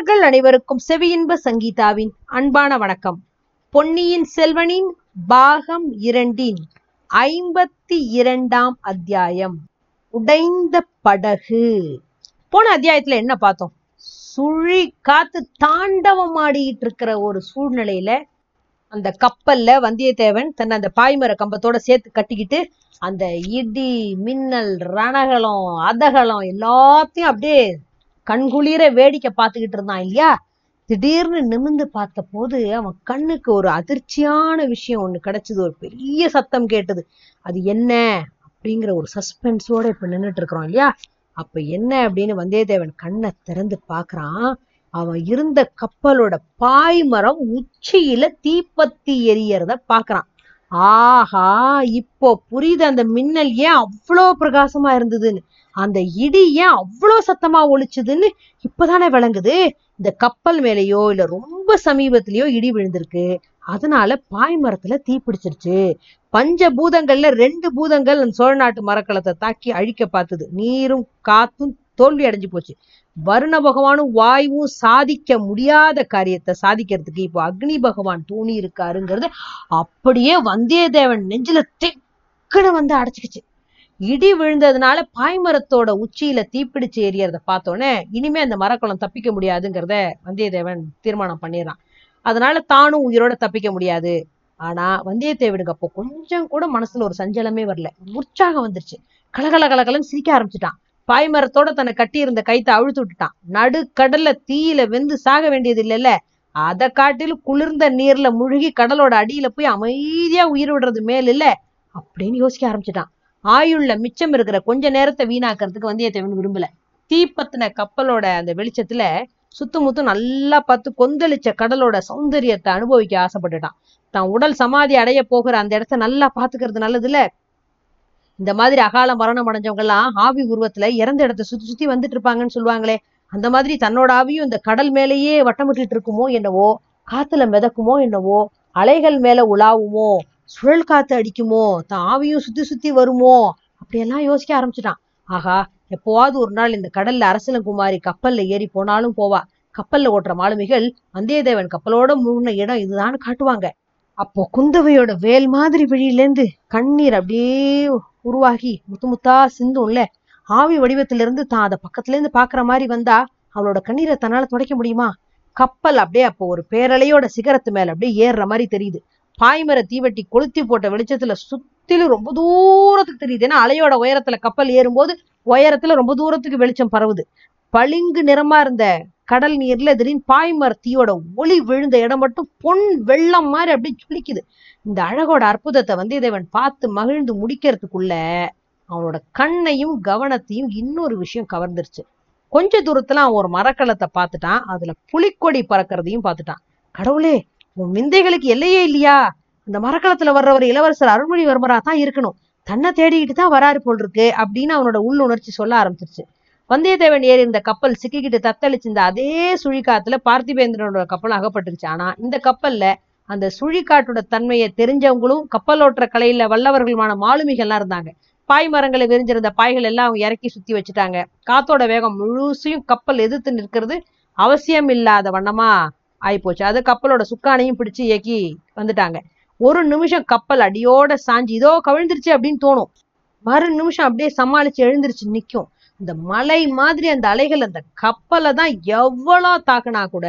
நேயர்கள் அனைவருக்கும் செவியின்ப சங்கீதாவின் அன்பான வணக்கம். பொன்னியின் செல்வனின் பாகம் இரண்டின் ஐம்பத்தி இரண்டாம் அத்தியாயம். உடைந்த படகு. போன அத்தியாயத்துல என்ன பார்த்தோம்? சுழி காத்து தாண்டவம் ஆடிட்டு இருக்கிற ஒரு சூழ்நிலையில அந்த கப்பல்ல வந்தியத்தேவன் தன்னை அந்த பாய்மர கம்பத்தோட சேர்த்து கட்டிக்கிட்டு அந்த இடி மின்னல் ரணகலம் அதகலம் எல்லாத்தையும் அப்படியே கண்குளிர வேடிக்கை பார்த்துக்கிட்டு இருந்தான் இல்லையா? திடீர்னு நிமிந்து பார்த்த போது அவன் கண்ணுக்கு ஒரு அதிர்ச்சியான விஷயம் ஒன்னு கிடைச்சது. ஒரு பெரிய சத்தம் கேட்டது. அது என்ன? அப்படிங்கிற ஒரு சஸ்பென்ஸோட இப்ப நின்னுட்டு இருக்கிறோம் இல்லையா? அப்ப என்ன அப்படின்னு வந்தியத்தேவன் கண்ணை திறந்து பாக்குறான் அவன் இருந்த கப்பலோட பாய்மரம் உச்சியில தீப்பத்தி எரியறத பாக்குறான் ஆஹா இப்போ புரியுது அந்த மின்னல் ஏன் அவ்வளோ பிரகாசமா இருந்ததுன்னு. அந்த இடி ஏன் அவ்வளோ சத்தமா ஒலிச்சுதுன்னு இப்பதானே விளங்குது. இந்த கப்பல் மேலேயோ இல்ல ரொம்ப சமீபத்திலயோ இடி விழுந்திருக்கு. அதனால பாய்மரத்துல தீ பிடிச்சிருச்சு. பஞ்ச பூதங்கள்ல ரெண்டு பூதங்கள் அந்த சோழ நாட்டு மரக்கலத்தை தாக்கி அழிக்க பார்த்தது. நீரும் காத்தும் தோல்வி அடைஞ்சு போச்சு. வருண பகவானும் வாயுவும் சாதிக்க முடியாத காரியத்தை சாதிக்கிறதுக்கு இப்போ அக்னி பகவான் தூணி இருக்காருங்கிறது அப்படியே வந்தியத்தேவன் நெஞ்சில திக்குன்னு வந்து அடைச்சிக்கிச்சு. இடி விழுந்ததுனால பாய்மரத்தோட உச்சியில தீப்பிடிச்சு எரியறத பார்த்தோன்னே இனிமே அந்த மரக்குளம் தப்பிக்க முடியாதுங்கிறத வந்தியத்தேவன் தீர்மானம் பண்ணிடுறான். அதனால தானும் உயிரோட தப்பிக்க முடியாது. ஆனா வந்தியத்தேவனுக்கு அப்போ கொஞ்சம் கூட மனசுல ஒரு சஞ்சலமே வரல. உற்சாகம் வந்துருச்சு. கலகல கலகலன்னு சிரிக்க ஆரம்பிச்சுட்டான். பாய்மரத்தோட தன்னை கட்டியிருந்த கைத்தை அழுத்து விட்டுட்டான். நடுக்கடல்ல தீயில வெந்து சாக வேண்டியது இல்லைல்ல? அதை காட்டிலும் குளிர்ந்த நீர்ல முழுகி கடலோட அடியில போய் அமைதியா உயிர் விடுறது மேல் இல்ல? அப்படின்னு யோசிக்க ஆரம்பிச்சுட்டான். ஆயுள்ல மிச்சம் இருக்கிற கொஞ்ச நேரத்தை வீணாக்கிறதுக்கு வந்தியத்தேவன் விரும்பல. தீப்பத்தின கப்பலோட அந்த வெளிச்சத்துல சுத்தமுத்தும் நல்லா பார்த்து கொந்தளிச்ச கடலோட சௌந்தரியத்தை அனுபவிக்க ஆசைப்பட்டுட்டான். தான் உடல் சமாதி அடைய போகிற அந்த இடத்த நல்லா பாத்துக்கிறது நல்லதுல இந்த மாதிரி அகால மரணம் அடைஞ்சவங்க எல்லாம் ஆவி உருவத்துல இறந்த இடத்த சுத்தி சுத்தி வந்துட்டு இருப்பாங்கன்னு சொல்லுவாங்களே அந்த மாதிரி தன்னோட ஆவியும் இந்த கடல் மேலேயே வட்டமிட்டு இருக்குமோ என்னவோ காத்துல மிதக்குமோ என்னவோ அலைகள் மேல உலாவுமோ சுழல் காத்து அடிக்குமோ தான் ஆவியும் சுத்தி சுத்தி வருமோ அப்படியெல்லாம் யோசிக்க ஆரம்பிச்சுட்டான். ஆகா எப்போவாவது ஒரு நாள் இந்த கடல்ல அரசலங்குமாரி கப்பல்ல ஏறி போனாலும் போவா. கப்பல்ல ஓட்டுற மாலுமிகள் வந்தியத்தேவன் கப்பலோட முழுன இடம் இதுதான் காட்டுவாங்க. அப்போ குந்தவையோட வேல் மாதிரி வெளியிலேருந்து கண்ணீர் அப்படியே உருவாகி முத்து முத்தா சிந்தும்ல ஆவி வடிவத்திலிருந்து தான் அதை பக்கத்துல இருந்து பாக்குற மாதிரி வந்தா அவளோட கண்ணீரை தன்னால துடைக்க முடியுமா? கப்பல் அப்படியே அப்போ ஒரு பேரலையோட சிகரத்து மேல அப்படியே ஏறுற மாதிரி தெரியுது. பாய்மர தீவட்டி கொளுத்தி போட்ட வெளிச்சத்துல சுத்திலும் ரொம்ப தூரத்துக்கு தெரியுது. ஏன்னா அலையோட உயரத்துல கப்பல் ஏறும்போது உயரத்துல ரொம்ப தூரத்துக்கு வெளிச்சம் பரவுது. பளிங்கு நிறமா இருந்த கடல் நீர்ல திடீர்னு பாய்மரத்தியோட ஒளி விழுந்த இடம் மட்டும் பொன் வெள்ளம் மாதிரி அப்படியே சுளிக்குது. இந்த அழகோட அற்புதத்தை வந்து இதைவன் பார்த்து மகிழ்ந்து முடிக்கிறதுக்குள்ள அவனோட கண்ணையும் கவனத்தையும் இன்னொரு விஷயம் கவர்ந்துருச்சு. கொஞ்ச தூரத்துல அவன் ஒரு மரக்கலத்தை பார்த்துட்டான். அதுல புலிக்கொடி பறக்கிறதையும் பார்த்துட்டான். கடவுளே உன் விந்தைகளுக்கு எல்லையே இல்லையா? அந்த மரக்கலத்துல வர்றவர் இளவரசர் அருள்மொழிவர்மரா தான் இருக்கணும். தன்னை தேடிக்கிட்டு தான் வராரு போல் இருக்கு அப்படின்னு அவனோட உள்ளுணர்ச்சி சொல்ல ஆரம்பிச்சிருச்சு. வந்தியத்தேவன் ஏறி இந்த கப்பல் சிக்கிக்கிட்டு தத்தளிச்சு இந்த அதே சுழிக்காத்துல பார்த்திபேந்திரனோட கப்பல் அகப்பட்டுருச்சு. ஆனா இந்த கப்பல்ல அந்த சுழிக்காட்டோட தன்மையை தெரிஞ்சவங்களும் கப்பலோட்டுற கலையில வல்லவர்களுமான மாலுமிகள்லாம் இருந்தாங்க. பாய் மரங்களை விரிஞ்சிருந்த பாய்கள் எல்லாம் அவங்க இறக்கி சுத்தி வச்சுட்டாங்க. காத்தோட வேகம் முழுசையும் கப்பல் எதிர்த்து நிற்கிறது அவசியம் இல்லாத வண்ணமா ஆயிப்போச்சு. அது கப்பலோட சுக்கானையும் பிடிச்சு இயக்கி வந்துட்டாங்க. ஒரு நிமிஷம் கப்பல் அடியோட சாஞ்சி இதோ கவிழ்ந்துருச்சு அப்படின்னு தோணும். மறு நிமிஷம் அப்படியே சமாளிச்சு எழுந்திருச்சு நிற்கும் இந்த மலை மாதிரி அந்த அலைகள் அந்த கப்பலை தான் எவ்வளோ தாக்குனா கூட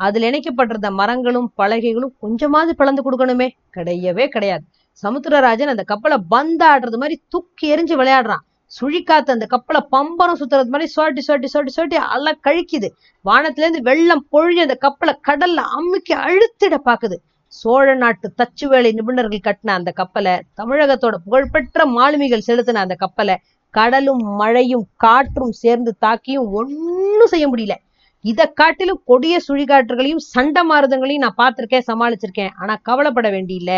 அதுல இணைக்கப்பட்டிருந்த மரங்களும் பலகைகளும் கொஞ்சமாவது பிளந்து கொடுக்கணுமே. கிடையவே கிடையாது. சமுத்திரராஜன் அந்த கப்பலை பந்தாடுறது மாதிரி தூக்கி எரிஞ்சு விளையாடுறான். சுழிக்காத்து அந்த கப்பலை பம்பரம் சுத்துறது மாதிரி சோட்டி சோட்டி சோட்டி சோட்டி அல கழிக்குது. வானத்துல இருந்து வெள்ளம் பொழிஞ்சு அந்த கப்பலை கடல்ல அமுக்கி அழுத்திட பாக்குது. சோழ நாட்டு தச்சு வேலை நிபுணர்கள் கட்டின அந்த கப்பலை தமிழகத்தோட புகழ்பெற்ற மாலுமிகள் செலுத்தின அந்த கப்பலை கடலும் மழையும் காற்றும் சேர்ந்து தாக்கியும் ஒன்றும் செய்ய முடியல. இதை காட்டிலும் கொடிய சுழிகாற்றுகளையும் சண்டை மாறுதங்களையும் நான் பார்த்திருக்கேன் சமாளிச்சிருக்கேன். ஆனா கவலைப்பட வேண்டியில்ல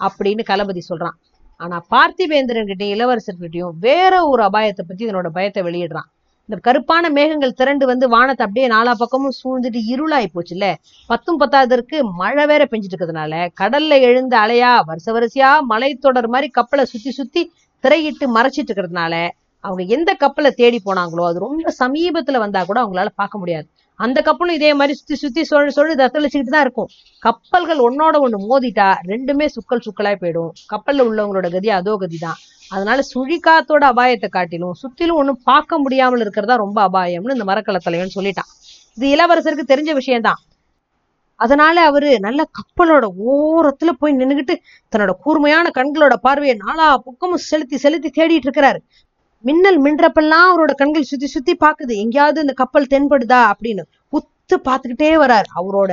அப்படின்னு களபதி சொல்றான். ஆனா பார்த்திபேந்திரன் கிட்டயும் இளவரசர்கிட்டயும் வேற ஒரு அபாயத்தை பத்தி இதனோட பயத்தை வெளியிடுறான். இந்த கருப்பான மேகங்கள் திரண்டு வந்து வானத்தை அப்படியே நாலா பக்கமும் சூழ்ந்துட்டு இருளாய் போச்சுல்ல. பத்தும் பத்தாவதற்கு மழை வேற பெஞ்சிட்டு இருக்கிறதுனால கடல்ல எழுந்த அலையா வருஷ வரிசையா மலை தொடர் மாதிரி கப்பலை சுத்தி சுத்தி திரையிட்டு மறைச்சிட்டு இருக்கிறதுனால அவங்க எந்த கப்பலை தேடி போனாங்களோ அது ரொம்ப சமீபத்துல வந்தா கூட அவங்களால பார்க்க முடியாது. அந்த கப்பலும் இதே மாதிரி சுத்தி சுத்தி சொல் சொல்லி தத்தளிச்சுக்கிட்டு தான் இருக்கும். கப்பல்கள் ஒன்னோட ஒண்ணு மோதிட்டா ரெண்டுமே சுக்கல் சுக்கலாய் போயிடும். கப்பல்ல உள்ளவங்களோட கதி அதோ கதி தான் அதனால சுழிக்காத்தோட அபாயத்தை காட்டிலும் சுத்திலும் ஒண்ணும் பார்க்க முடியாமல் இருக்கிறதா ரொம்ப அபாயம்னு இந்த மரக்கல தலைவன் சொல்லிட்டான். இது இளவரசருக்கு தெரிஞ்ச விஷயம்தான். அதனால அவரு நல்ல கப்பலோட ஓரத்துல போய் நின்னுகிட்டு தன்னோட கூர்மையான கண்களோட பார்வையை நாலா பக்கமும் செலுத்தி செலுத்தி தேடிட்டு இருக்கிறாரு. மின்னல் மின்றப்பெல்லாம் அவரோட கண்கள் சுத்தி சுத்தி பாக்குது எங்கேயாவது இந்த கப்பல் தென்படுதா அப்படின்னு உத்து பார்த்துக்கிட்டே வராரு. அவரோட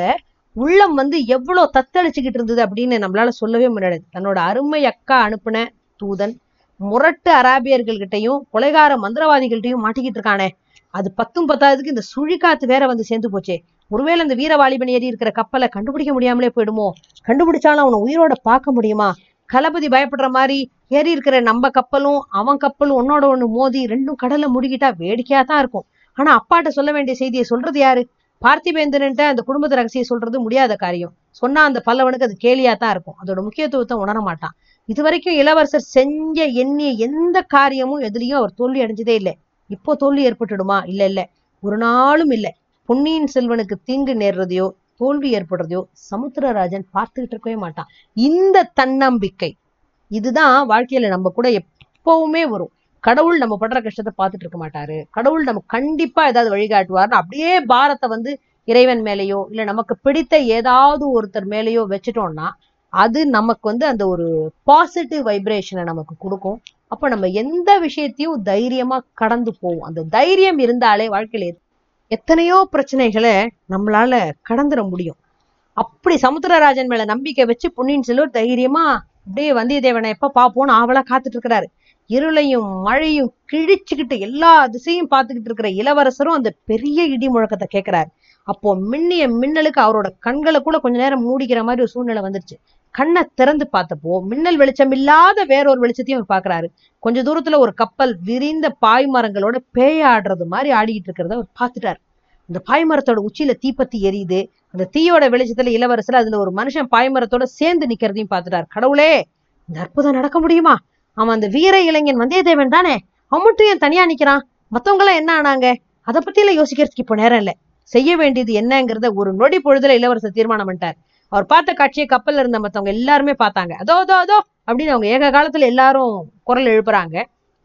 உள்ளம் வந்து எவ்வளவு தத்தளிச்சுக்கிட்டு இருந்தது அப்படின்னு நம்மளால சொல்லவே முடியாது. தன்னோட அருமை அக்கா அனுப்புன தூதன் முரட்டு அராபியர்கள்கிட்டையும் கொலைகார மந்திரவாதிகள்கிட்டையும் மாட்டிக்கிட்டு இருக்கானே. அது பத்தும் பத்தாவதுக்கு இந்த சுழிக்காத்து வேற வந்து சேர்ந்து போச்சே. ஒருவேளை இந்த வீரவாலிபன் ஏறி இருக்கிற கப்பலை கண்டுபிடிக்க முடியாமலே போயிடுமோ? கண்டுபிடிச்சாலும் அவனை உயிரோட பார்க்க முடியுமா? களபதி பயப்படுற மாதிரி ஏறி இருக்கிற நம்ம கப்பலும் அவன் கப்பலும் ஒன்னோட ஒண்ணு மோதி ரெண்டும் கடல்ல முடிக்கிட்டா வேடிக்கையா தான் இருக்கும். ஆனா அப்பாட்ட சொல்ல வேண்டிய செய்தியை சொல்றது யாரு? பார்த்திபேந்திரன்ட்ட அந்த குடும்பத்து ரகசியம் சொல்றது முடியாத காரியம். சொன்னா அந்த பல்லவனுக்கு அது கேலியா தான் இருக்கும். அதோட முக்கியத்துவத்தை உணர மாட்டான். இது வரைக்கும் இளவரசர் செஞ்ச எண்ணிய எந்த காரியமும் எதுலயும் அவர் தோல்வி அடைஞ்சதே இல்லை. இப்போ தோல்வி ஏற்பட்டுடுமா? இல்ல இல்ல. ஒரு நாளும் இல்லை. பொன்னியின் செல்வனுக்கு தீங்கு நேர்றதையோ தோல்வி ஏற்படுறதையோ சமுத்திரராஜன் பார்த்துக்கிட்டு இருக்கவே மாட்டான். இந்த தன்னம்பிக்கை இதுதான் வாழ்க்கையில நம்ம கூட எப்பவுமே வரும். கடவுள் நம்ம படுற கஷ்டத்தை பார்த்துட்டு இருக்க மாட்டாரு. கடவுள் நம்ம கண்டிப்பா ஏதாவது வழிகாட்டுவார்னு அப்படியே பாரத்தை வந்து இறைவன் மேலேயோ இல்ல நமக்கு பிடித்த ஏதாவது ஒருத்தர் மேலேயோ வச்சுட்டோம்னா அது நமக்கு வந்து அந்த ஒரு பாசிட்டிவ் வைப்ரேஷனை நமக்கு கொடுக்கும். அப்ப நம்ம எந்த விஷயத்தையும் தைரியமா கடந்து போவோம். அந்த தைரியம் இருந்தாலே வாழ்க்கையில எத்தனையோ பிரச்சனைகளை நம்மளால கடந்துட முடியும். அப்படி சமுத்திரராஜன் மேல நம்பிக்கை வச்சு பொன்னியின் செல்வர் தைரியமா அப்படியே வந்தியத்தேவனை எப்ப பாப்போம்னு ஆவலா காத்துட்டு இருக்கிறாரு. இருளையும் மழையும் கிழிச்சுக்கிட்டு எல்லா திசையும் பார்த்துக்கிட்டு இருக்கிற இளவரசரும் அந்த பெரிய இடி முழக்கத்தை கேட்கிறாரு அப்போ மின்னிய மின்னலுக்கு அவரோட கண்களை கூட கொஞ்ச நேரம் மூடிக்கிற மாதிரி ஒரு சூழ்நிலை வந்துருச்சு. கண்ணை திறந்து பார்த்தப்போ மின்னல் வெளிச்சம் இல்லாத வேறொரு வெளிச்சத்தையும் அவர் பாக்குறாரு கொஞ்ச தூரத்துல ஒரு கப்பல் விரிந்த பாய்மரங்களோட பேயாடுறது மாதிரி ஆடிக்கிட்டு இருக்கிறத அவர் பார்த்துட்டாரு. அந்த பாய்மரத்தோட உச்சியில தீப்பத்தி எரியுது. அந்த தீயோட வெளிச்சத்துல இளவரசர் அதுல ஒரு மனுஷன் பாய்மரத்தோட சேர்ந்து நிக்கிறதையும் பார்த்துட்டார். கடவுளே இந்த அற்புதம் நடக்க முடியுமா? அவன் அந்த வீர இளைஞன் வந்தியத்தேவன் தானே? அவன் மட்டும் ஏன் தனியா நிக்கிறான்? மத்தவங்க எல்லாம் என்ன ஆனாங்க? அதை பத்தி எல்லாம் யோசிக்கிறதுக்கு இப்போ நேரம் இல்ல. செய்ய வேண்டியது என்னங்கிறத ஒரு நொடி பொழுதுல இளவரசர் தீர்மானம் பண்ணிட்டார். அவர் பார்த்த காட்சியை கப்பல்ல இருந்த மத்தவங்க எல்லாருமே பார்த்தாங்க. அதோ அதோ அதோ அப்படின்னு அவங்க ஏக காலத்துல எல்லாரும் குரல் எழுப்புறாங்க.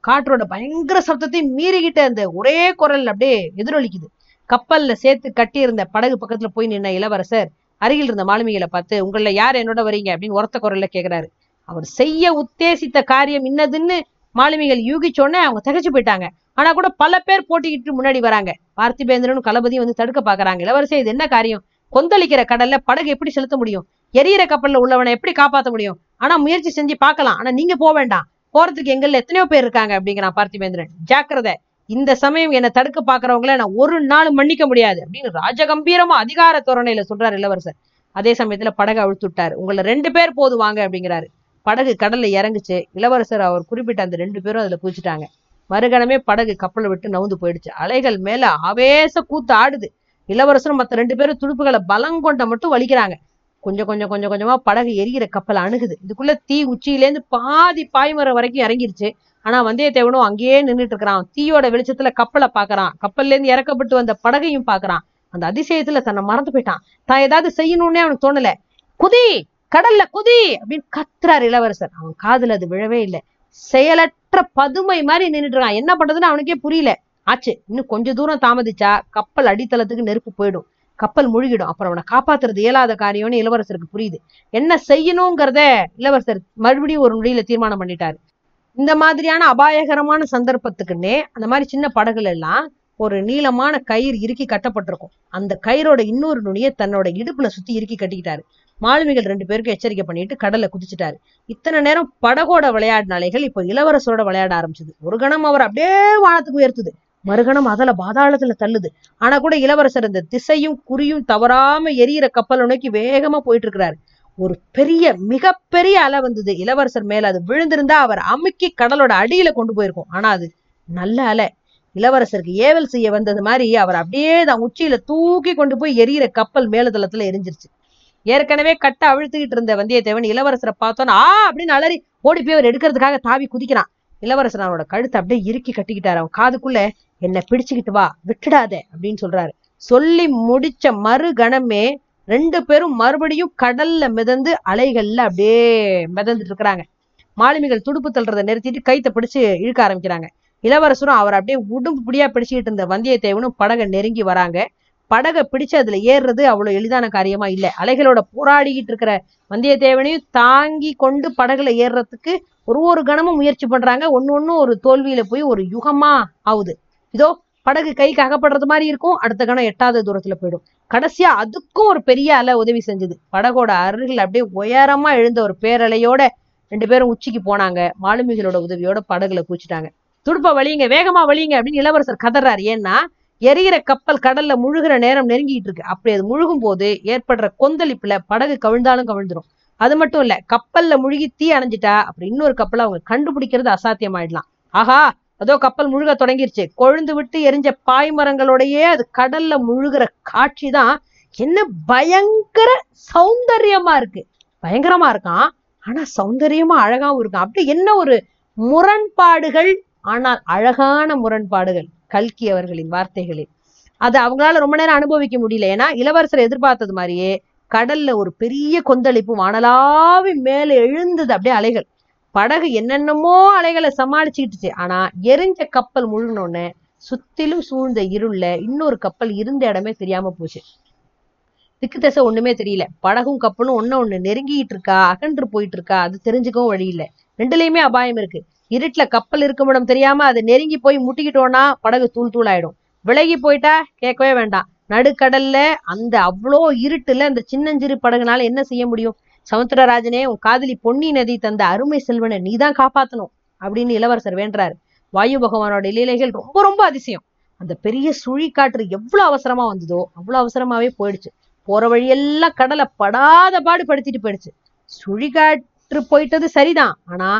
காற்றோட பயங்கர சப்தத்தை மீறிக்கிட்ட அந்த ஒரே குரல் அப்படியே எதிரொலிக்குது. கப்பல்ல சேர்த்து கட்டியிருந்த படகு பக்கத்துல போய் நின்ன இளவரசர் அருகில் இருந்த மாலுமிகளை பார்த்து உங்கள யார் என்னோட வரீங்க? அப்படின்னு உரத்த குரல்ல கேக்குறாரு. அவர் செய்ய உத்தேசித்த காரியம் இன்னதுன்னு மாலுமிகள் யூகிச்சோடனே அவங்க திகச்சு போயிட்டாங்க. ஆனா கூட பல பேர் போட்டிக்கிட்டு முன்னாடி வராங்க. பார்த்திபேந்திரனும் கலபதியும் வந்து தடுக்க பாக்குறாங்க இளவரசே இது என்ன காரியம்? கொந்தளிக்கிற கடல்ல படகு எப்படி செலுத்த முடியும்? எரியிற கப்பல்ல உள்ளவனை எப்படி காப்பாத்த முடியும்? ஆனா முயற்சி செஞ்சு பார்க்கலாம். ஆனா நீங்க போக வேண்டாம். போறதுக்கு எங்கள்ல எத்தனையோ பேர் இருக்காங்க அப்படிங்கிறான் பார்த்திபேந்திரன். ஜாக்கிரதை. இந்த சமயம் என்னை தடுக்க பாக்குறவங்கள நான் ஒரு நாள் மன்னிக்க முடியாது அப்படின்னு ராஜகம்பீரமா அதிகார தோரணையில சொல்றாரு இளவரசர். அதே சமயத்துல படகு அழுத்து விட்டாரு. உங்களை ரெண்டு பேர் போதுவாங்க அப்படிங்கிறாரு. படகு கடல்ல இறங்குச்சு. இளவரசர் அவர் குறிப்பிட்ட அந்த ரெண்டு பேரும் அதுல குதிச்சுட்டாங்க. மறுகணமே படகு கப்பலை விட்டு நவுந்து போயிடுச்சு. அலைகள் மேல ஆவேச கூத்து ஆடுது. இளவரசரும் மத்த ரெண்டு பேரும் துடுப்புகளை பலங்கொண்ட மட்டும் வலிக்கிறாங்க. கொஞ்சம் கொஞ்சம் கொஞ்சம் கொஞ்சமா படகு எரிகிற கப்பல் அணுகுது. இதுக்குள்ள தீ உச்சியிலேருந்து பாதி பாய்மரம் வரைக்கும் இறங்கிருச்சு. ஆனா வந்தியத்தேவனும் அங்கேயே நின்னுட்டு இருக்கிறான். தீயோட வெளிச்சத்துல கப்பலை பாக்குறான் கப்பல்ல இருந்து இறக்கப்பட்டு வந்த படகையும் பாக்குறான் அந்த அதிசயத்துல தன்னை மறந்து போயிட்டான். தான் ஏதாவது செய்யணும்னே அவனுக்கு தோணல. குதி! கடல்ல குதி அப்படின்னு கத்துறாரு இளவரசர். அவன் காதுல அது விழவே இல்லை. செயலற்ற பதுமை மாதிரி நின்னுட்டு இருக்கான். என்ன பண்றதுன்னு அவனுக்கே புரியல. ஆச்சு இன்னும் கொஞ்ச தூரம் தாமதிச்சா கப்பல் அடித்தளத்துக்கு நெருப்பு போயிடும். கப்பல் முழுகிடும். அப்புறம் அவனை காப்பாத்துறது இயலாத காரியம்னு இளவரசருக்கு புரியுது. என்ன செய்யணுங்கிறத இளவரசர் மறுபடியும் ஒரு நொடியில தீர்மானம் பண்ணிட்டாரு. இந்த மாதிரியான அபாயகரமான சந்தர்ப்பத்துக்குன்னே அந்த மாதிரி சின்ன படகுல எல்லாம் ஒரு நீளமான கயிறு இறுக்கி கட்டப்பட்டிருக்கும். அந்த கயிறோட இன்னொரு நுனியை தன்னோட இடுப்புல சுத்தி இறுக்கி கட்டிக்கிட்டாரு. மாலுமிகள் ரெண்டு பேருக்கும் எச்சரிக்கை பண்ணிட்டு கடல்ல குதிச்சுட்டாரு. இத்தனை நேரம் படகோட விளையாடின அலைகள் இப்ப இளவரசரோட விளையாட ஆரம்பிச்சது. ஒரு கணம் அவர் அப்படியே வானத்துக்கு உயர்த்துது. மறுகணம் அதுல பாதாளத்துல தள்ளுது. ஆனா கூட இளவரசர் இந்த திசையும் குறியும் தவறாம எரியிற கப்பலை நோக்கி வேகமா போயிட்டு இருக்கிறாரு ஒரு பெரிய மிகப்பெரிய அலை வந்தது. இளவரசர் மேல அது விழுந்திருந்தா அவர் அமுக்கி கடலோட அடியில கொண்டு போயிருக்கும். ஆனா அது நல்ல அலை. இளவரசருக்கு ஏவல் செய்ய வந்தது மாதிரி அவர் அப்படியே தான் உச்சியில தூக்கி கொண்டு போய் எரியிற கப்பல் மேலதளத்துல எரிஞ்சிருச்சு. ஏற்கனவே கட்ட அழுத்துக்கிட்டு இருந்த வந்தியத்தேவன் இளவரசரை பார்த்தோன்னா ஆ அப்படின்னு அலறி ஓடி போய் அவர் எடுக்கிறதுக்காக தாவி குதிக்கிறான். இளவரசர் அவனோட கழுத்தை அப்படியே இறுக்கி கட்டிக்கிட்டாரு. அவன் காதுக்குள்ள என்ன பிடிச்சுக்கிட்டு வா விட்டுடாத அப்படின்னு சொல்றாரு. சொல்லி முடிச்ச மறுகணமே ரெண்டு பேரும் மறுபடியும் கடல்ல மிதந்து அலைகள்ல அப்படியே மிதந்துட்டு இருக்கிறாங்க. மாலுமிகள் துடுப்பு தள்ளுறதை நிறுத்திட்டு கைத்தை பிடிச்சு இழுக்க ஆரம்பிக்கிறாங்க. இளவரசரும் அவர் அப்படியே உடம்பு பிடியா பிடிச்சிக்கிட்டு இருந்த வந்தியத்தேவனும் படகை நெருங்கி வராங்க. படகை பிடிச்சு அதுல ஏறுறது அவ்வளவு எளிதான காரியமா இல்லை. அலைகளோட போராடிக்கிட்டு இருக்கிற வந்தியத்தேவனையும் தாங்கி கொண்டு படகுல ஏறுறதுக்கு ஒரு ஒரு கணமும் முயற்சி பண்றாங்க. ஒன்னு ஒன்னும் ஒரு தோல்வியில போய் ஒரு யுகமா ஆகுது. இதோ படகு கைக்கு அகப்படுறது மாதிரி இருக்கும். அடுத்த கணம் எட்டாவது தூரத்துல போயிடும். கடைசியா அதுக்கும் ஒரு பெரிய அலை உதவி செஞ்சது. படகோட அருகில் அப்படியே உயரமா எழுந்த ஒரு பேரலையோட ரெண்டு பேரும் உச்சிக்கு போனாங்க. மாலுமிகளோட உதவியோட படகுல பூச்சிட்டாங்க துடுப்ப வலிங்க வேகமா வலிங்க அப்படின்னு இளவரசர் கதறாரு. ஏன்னா எரியிற கப்பல் கடல்ல முழுகிற நேரம் நெருங்கிட்டு இருக்கு. அப்படி அது முழுகும் போது ஏற்படுற கொந்தளிப்புல படகு கவிழ்ந்தாலும் கவிழ்ந்துரும். அது மட்டும் இல்ல கப்பல்ல முழுகி தீ அணைஞ்சிட்டா அப்புறம் இன்னொரு கப்பலை அவங்க கண்டுபிடிக்கிறது அசாத்தியமாயிடலாம். ஆஹா அதோ கப்பல் முழுக தொடங்கிருச்சு. கொழுந்து விட்டு எரிஞ்ச பாய்மரங்களோடையே அது கடல்ல முழுகிற காட்சி தான் என்ன பயங்கர சௌந்தரியமா இருக்கு. பயங்கரமா இருக்கான். ஆனா சௌந்தரியமா அழகாவும் இருக்கும். அப்படி என்ன ஒரு முரண்பாடுகள்? ஆனால் அழகான முரண்பாடுகள். கல்கி அவர்களின் வார்த்தைகளில். அது அவங்களால ரொம்ப நேரம் அனுபவிக்க முடியல. ஏன்னா இளவரசர் எதிர்பார்த்தது மாதிரியே கடல்ல ஒரு பெரிய கொந்தளிப்பு வானலாவி மேலே எழுந்தது அப்படியே அலைகள். படகு என்னென்னமோ அலைகளை சமாளிச்சுக்கிட்டுச்சு. ஆனா எரிஞ்ச கப்பல் முழுகினோன்னு சுத்திலும் சூழ்ந்த இருள்ல இன்னொரு கப்பல் இருந்த இடமே தெரியாம போச்சு. திக்கு திசை ஒண்ணுமே தெரியல. படகும் கப்பலும் ஒண்ணு ஒண்ணு நெருங்கிட்டு இருக்கா அகன்று போயிட்டு இருக்கா அது தெரிஞ்சுக்கவும் வழி இல்லை. ரெண்டுலயுமே அபாயம் இருக்கு. இருட்டுல கப்பல் இருக்கும் இடம் தெரியாம அது நெருங்கி போய் முட்டிக்கிட்டோம்னா படகு தூள் தூள் ஆயிடும் விலகி போயிட்டா கேட்கவே வேண்டாம். நடுக்கடல்ல அந்த அவ்வளோ இருட்டுல அந்த சின்னஞ்சிறு படகுனால என்ன செய்ய முடியும்? சமுத்திரராஜனே உன் காதலி பொன்னி நதி தந்த அருமை செல்வனை நீதான் காப்பாத்தணும் அப்படின்னு இளவரசர் வேண்டாரு வாயு பகவானோட லீலைகள் ரொம்ப ரொம்ப அதிசயம். அந்த பெரிய சுழிக்காற்று எவ்வளவு அவசரமா வந்ததோ அவ்வளவு அவசரமாவே போயிடுச்சு. போற வழியெல்லாம் கடலை படாத பாடு படுத்திட்டு போயிடுச்சு. சுழிகாற்று போயிட்டது சரிதான். ஆனா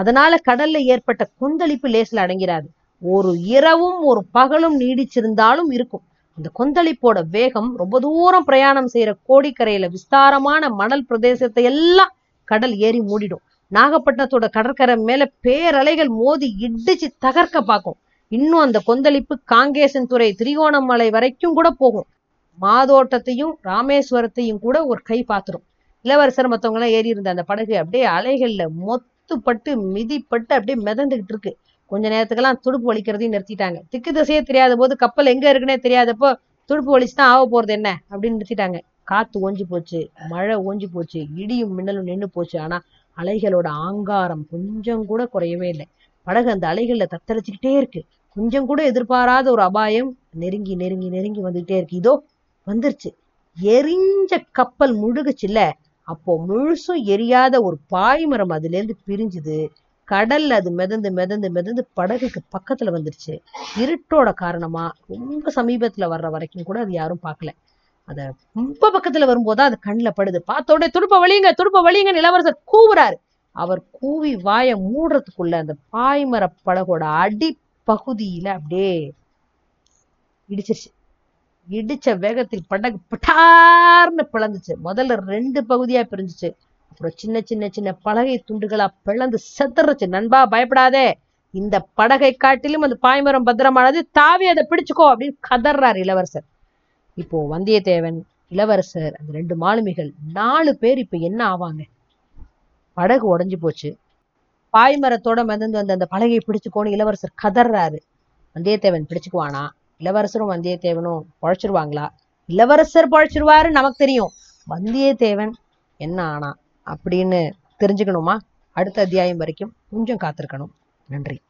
அதனால கடல்ல ஏற்பட்ட கொந்தளிப்பு லேசில் அடங்கிறாது. ஒரு இரவும் ஒரு பகலும் நீடிச்சிருந்தாலும் இருக்கும். அந்த கொந்தளிப்போட வேகம் ரொம்ப தூரம் பிரயாணம் செய்யற கோடிக்கரையில விஸ்தாரமான மணல் பிரதேசத்தை எல்லாம் கடல் ஏறி மூடிடும். நாகப்பட்டினத்தோட கடற்கரை மேல பேரலைகள் மோதி இடிச்சு தகர்க்க பார்க்கும். இன்னும் அந்த கொந்தளிப்பு காங்கேசன் துறை திரிகோணமலை வரைக்கும் கூட போகும். மாதோட்டத்தையும் ராமேஸ்வரத்தையும் கூட ஒரு கை பார்த்துடும் இளவரசர் மத்தவங்க எல்லாம் ஏறி இருந்த அந்த படகு அப்படியே அலைகள்ல மொத்த பட்டு மிதிப்பட்டு அப்படியே மிதந்துகிட்டு இருக்கு. கொஞ்ச நேரத்துக்கெல்லாம் துடுப்பு வலிக்கிறதையும் நிறுத்திட்டாங்க. திக்கு திசையே தெரியாத போது கப்பல் எங்க இருக்குன்னே தெரியாதப்போ துடுப்பு வலிச்சு தான் ஆக போறது என்ன? அப்படின்னு நிறுத்திட்டாங்க. காத்து ஓஞ்சி போச்சு மழை ஓஞ்சி போச்சு இடியும் மின்னலும் நின்று போச்சு. ஆனா அலைகளோட ஆங்காரம் கொஞ்சம் கூட குறையவே இல்லை. படகு அந்த அலைகள்ல தத்தளிச்சுக்கிட்டே இருக்கு. கொஞ்சம் கூட எதிர்பாராத ஒரு அபாயம் நெருங்கி நெருங்கி நெருங்கி வந்துகிட்டே இருக்கு. இதோ வந்துருச்சு. எரிஞ்ச கப்பல் முழுகுச்சுல்ல? அப்போ முழுசும் எரியாத ஒரு பாய்மரம் அதுலேருந்து பிரிஞ்சுது. கடல்ல அது மிதந்து மிதந்து மிதந்து படகுக்கு பக்கத்துல வந்துருச்சு. இருட்டோட காரணமா ரொம்ப சமீபத்துல வர்ற வரைக்கும் கூட அது யாரும் பார்க்கல. அத ரொம்ப பக்கத்துல வரும்போது அது கண்ணில் படுது. பார்த்த உடனே துடுப்ப வழியுங்க துடுப்ப வழியுங்க இளவரசர் கூவுறாரு. அவர் கூவி வாயை மூடுறதுக்குள்ள அந்த பாய்மர படகோட அடிப்பகுதியில அப்படியே இடிச்சிருச்சு. இடிச்ச வேகத்தில் படகு பட்டார்னு பிளந்துச்சு. முதல்ல ரெண்டு பகுதியா பிரிஞ்சுச்சு. அப்புறம் சின்ன சின்ன சின்ன பலகை துண்டுகளா பிளந்து செத்துருச்சு. நண்பா பயப்படாதே. இந்த படகை காட்டிலும் அந்த பாய்மரம் பத்திரமானது. தாவி அதை பிடிச்சுக்கோ அப்படின்னு கதர்றாரு இளவரசர். இப்போ வந்தியத்தேவன் இளவரசர் அந்த ரெண்டு மாலுமிகள் நாலு பேர் இப்ப என்ன ஆவாங்க? படகு உடஞ்சு போச்சு. பாய்மரத்தோட மிதந்து வந்து அந்த பலகையை பிடிச்சுக்கோன்னு இளவரசர் கதறாரு வந்தியத்தேவன் பிடிச்சுக்குவானா? இளவரசரும் வந்தியத்தேவனும் பழைச்சிருவாங்களா? இளவரசர் பழைச்சிருவாரு நமக்கு தெரியும். வந்தியத்தேவன் என்ன ஆனா? அப்படின்னு தெரிஞ்சுக்கணுமா? அடுத்த அத்தியாயம் வரைக்கும் கொஞ்சம் காத்திருக்கணும். நன்றி.